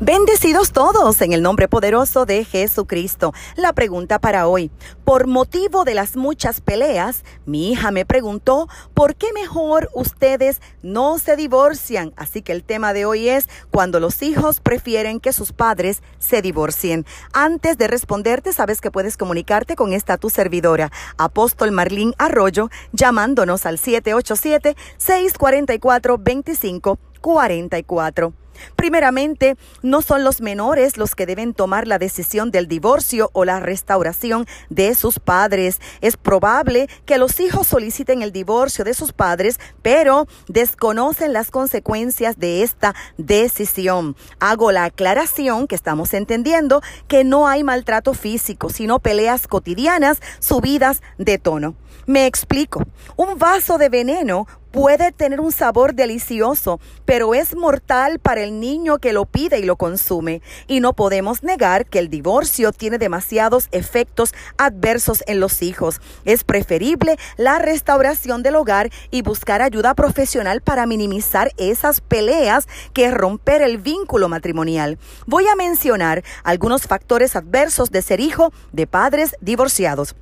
Bendecidos todos en el nombre poderoso de Jesucristo. La pregunta para hoy. Por motivo de las muchas peleas, mi hija me preguntó por qué mejor ustedes no se divorcian. Así que el tema de hoy es cuando los hijos prefieren que sus padres se divorcien. Antes de responderte, sabes que puedes comunicarte con esta tu servidora, Apóstol Marlín Arroyo, llamándonos al 787 644 2544. Primeramente, no son los menores los que deben tomar la decisión del divorcio o la restauración de sus padres. Es probable que los hijos soliciten el divorcio de sus padres, pero desconocen las consecuencias de esta decisión. Hago la aclaración que estamos entendiendo que no hay maltrato físico, sino peleas cotidianas subidas de tono. Me explico. Un vaso de veneno puede tener un sabor delicioso, pero es mortal para el niño que lo pide y lo consume. Y no podemos negar que el divorcio tiene demasiados efectos adversos en los hijos. Es preferible la restauración del hogar y buscar ayuda profesional para minimizar esas peleas que romper el vínculo matrimonial. Voy a mencionar algunos factores adversos de ser hijo de padres divorciados.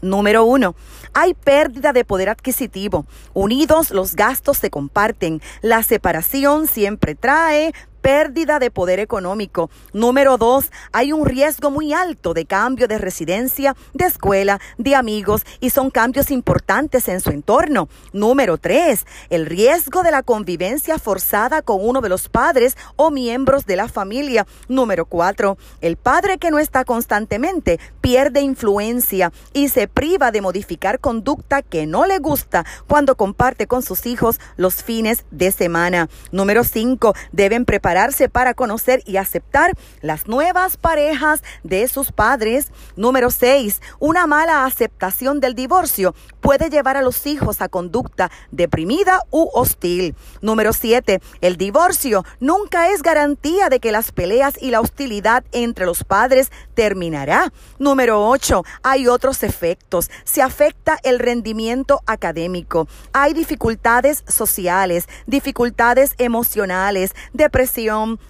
Número uno, hay pérdida de poder adquisitivo. Unidos los gastos se comparten. La separación siempre trae pérdida de poder económico. Número dos, hay un riesgo muy alto de cambio de residencia, de escuela, de amigos y son cambios importantes en su entorno. Número tres, el riesgo de la convivencia forzada con uno de los padres o miembros de la familia. Número cuatro, el padre que no está constantemente pierde influencia y se priva de modificar conducta que no le gusta cuando comparte con sus hijos los fines de semana. Número cinco, deben preparar para conocer y aceptar las nuevas parejas de sus padres. Número 6. Una mala aceptación del divorcio puede llevar a los hijos a conducta deprimida u hostil. Número 7. El divorcio nunca es garantía de que las peleas y la hostilidad entre los padres terminará. Número 8. Hay otros efectos. Se afecta el rendimiento académico. Hay dificultades sociales, dificultades emocionales, depresión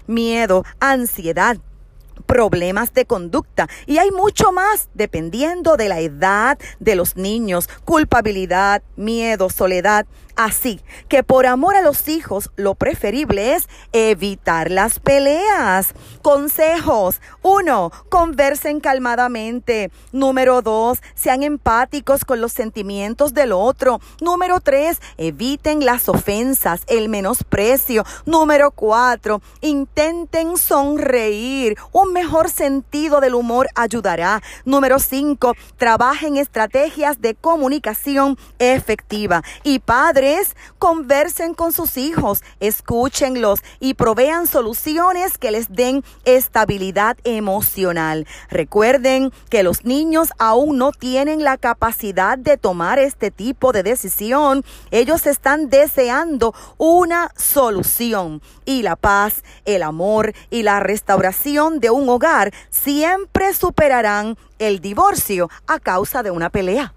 miedo, ansiedad problemas de conducta y hay mucho más dependiendo de la edad de los niños, culpabilidad, miedo, soledad. Así que por amor a los hijos, lo preferible es evitar las peleas. Consejos. Uno, conversen calmadamente. Número dos, sean empáticos con los sentimientos del otro. Número tres, eviten las ofensas, el menosprecio. Número cuatro, intenten sonreír. Un mejor sentido del humor ayudará. Número cinco, trabajen estrategias de comunicación efectiva. Y padre, conversen con sus hijos, escúchenlos y provean soluciones que les den estabilidad emocional. Recuerden que los niños aún no tienen la capacidad de tomar este tipo de decisión. Ellos están deseando una solución y la paz, el amor y la restauración de un hogar siempre superarán el divorcio a causa de una pelea.